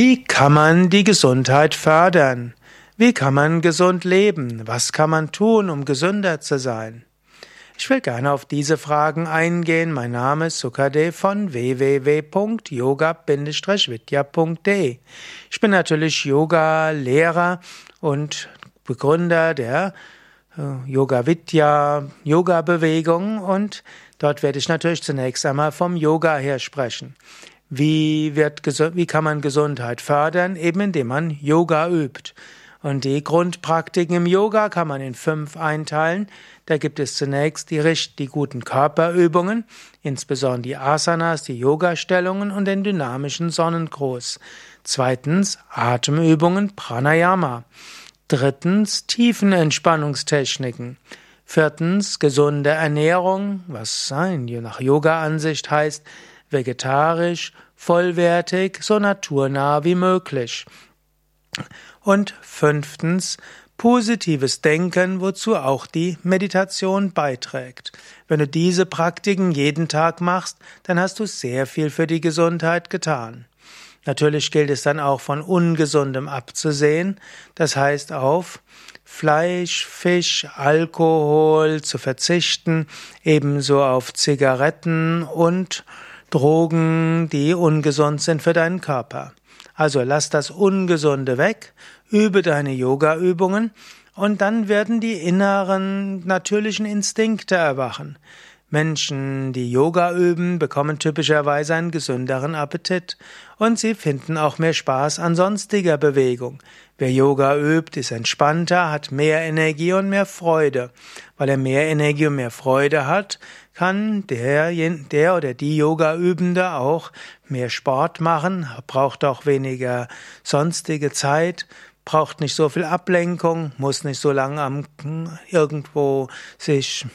Wie kann man die Gesundheit fördern? Wie kann man gesund leben? Was kann man tun, um gesünder zu sein? Ich will gerne auf diese Fragen eingehen. Mein Name ist Sukade von www.yoga-vidya.de. Ich bin natürlich Yoga-Lehrer und Begründer der äh, Yoga Vidya Yoga Bewegung und dort werde ich natürlich zunächst einmal vom Yoga her sprechen. Wie, wird, wie kann man Gesundheit fördern? Eben indem man Yoga übt. Und die Grundpraktiken im Yoga kann man in fünf einteilen. Da gibt es zunächst die, die guten Körperübungen, insbesondere die Asanas, die Yoga-Stellungen und den dynamischen Sonnengruß. Zweitens Atemübungen, Pranayama. Drittens Tiefenentspannungstechniken. Viertens gesunde Ernährung, was sein, je nach Yoga-Ansicht heißt, vegetarisch, vollwertig, so naturnah wie möglich. Und fünftens, positives Denken, wozu auch die Meditation beiträgt. Wenn du diese Praktiken jeden Tag machst, dann hast du sehr viel für die Gesundheit getan. Natürlich gilt es dann auch von ungesundem abzusehen, das heißt auf Fleisch, Fisch, Alkohol zu verzichten, ebenso auf Zigaretten und Drogen, die ungesund sind für deinen Körper. Also lass das Ungesunde weg, übe deine Yoga-Übungen und dann werden die inneren natürlichen Instinkte erwachen. Menschen, die Yoga üben, bekommen typischerweise einen gesünderen Appetit und sie finden auch mehr Spaß an sonstiger Bewegung. Wer Yoga übt, ist entspannter, hat mehr Energie und mehr Freude. Weil er mehr Energie und mehr Freude hat, kann der, der oder die Yoga-Übende auch mehr Sport machen, braucht auch weniger sonstige Zeit, braucht nicht so viel Ablenkung, muss nicht so lange am irgendwo sich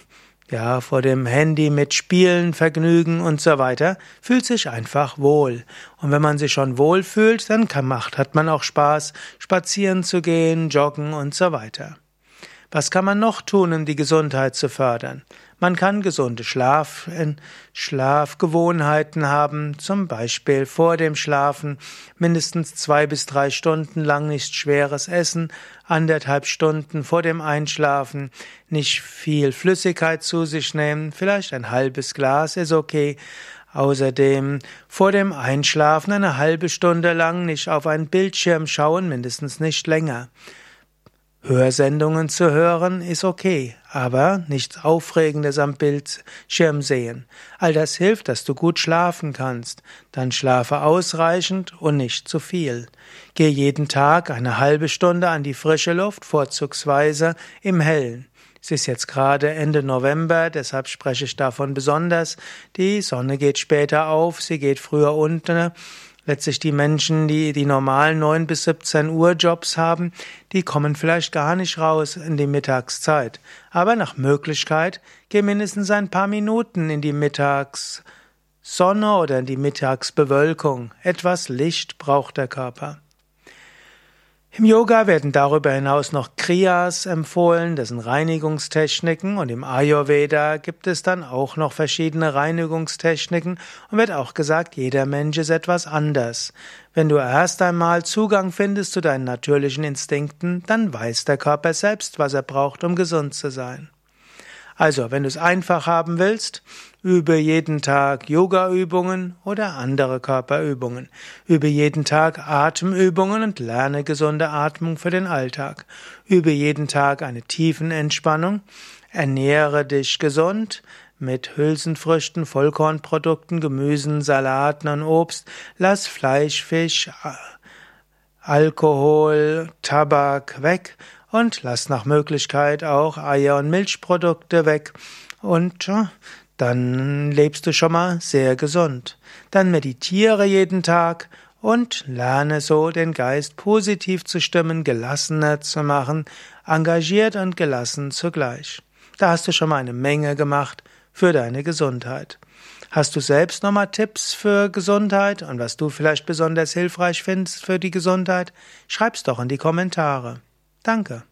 ja, vor dem Handy mit Spielen, Vergnügen und so weiter, fühlt sich einfach wohl. Und wenn man sich schon wohl fühlt, dann kann, macht, hat man auch Spaß, spazieren zu gehen, joggen und so weiter. Was kann man noch tun, um die Gesundheit zu fördern? Man kann gesunde Schlaf, äh, Schlafgewohnheiten haben, zum Beispiel vor dem Schlafen mindestens zwei bis drei Stunden lang nicht schweres Essen, anderthalb Stunden vor dem Einschlafen nicht viel Flüssigkeit zu sich nehmen, vielleicht ein halbes Glas ist okay. Außerdem vor dem Einschlafen eine halbe Stunde lang nicht auf einen Bildschirm schauen, mindestens nicht länger. Hörsendungen zu hören ist okay, aber nichts Aufregendes am Bildschirm sehen. All das hilft, dass du gut schlafen kannst. Dann schlafe ausreichend und nicht zu viel. Geh jeden Tag eine halbe Stunde an die frische Luft, vorzugsweise im Hellen. Es ist jetzt gerade Ende November, deshalb spreche ich davon besonders. Die Sonne geht später auf, sie geht früher unter Letztlich die Menschen, die die normalen 9 bis 17 Uhr Jobs haben, die kommen vielleicht gar nicht raus in die Mittagszeit. Aber nach Möglichkeit geh mindestens ein paar Minuten in die Mittagssonne oder in die Mittagsbewölkung. Etwas Licht braucht der Körper. Im Yoga werden darüber hinaus noch Kriyas empfohlen, das sind Reinigungstechniken und im Ayurveda gibt es dann auch noch verschiedene Reinigungstechniken und wird auch gesagt, jeder Mensch ist etwas anders. Wenn du erst einmal Zugang findest zu deinen natürlichen Instinkten, dann weiß der Körper selbst, was er braucht, um gesund zu sein. Also, wenn du es einfach haben willst, übe jeden Tag Yoga-Übungen oder andere Körperübungen. Übe jeden Tag Atemübungen und lerne gesunde Atmung für den Alltag. Übe jeden Tag eine tiefen Entspannung. Ernähre dich gesund mit Hülsenfrüchten, Vollkornprodukten, Gemüsen, Salaten und Obst. Lass Fleisch, Fisch, Alkohol, Tabak weg und lass nach Möglichkeit auch Eier und Milchprodukte weg und dann lebst du schon mal sehr gesund. Dann meditiere jeden Tag und lerne so den Geist positiv zu stimmen, gelassener zu machen, engagiert und gelassen zugleich. Da hast du schon mal eine Menge gemacht für deine Gesundheit. Hast du selbst nochmal Tipps für Gesundheit und was du vielleicht besonders hilfreich findest für die Gesundheit? Schreib's doch in die Kommentare. Danke.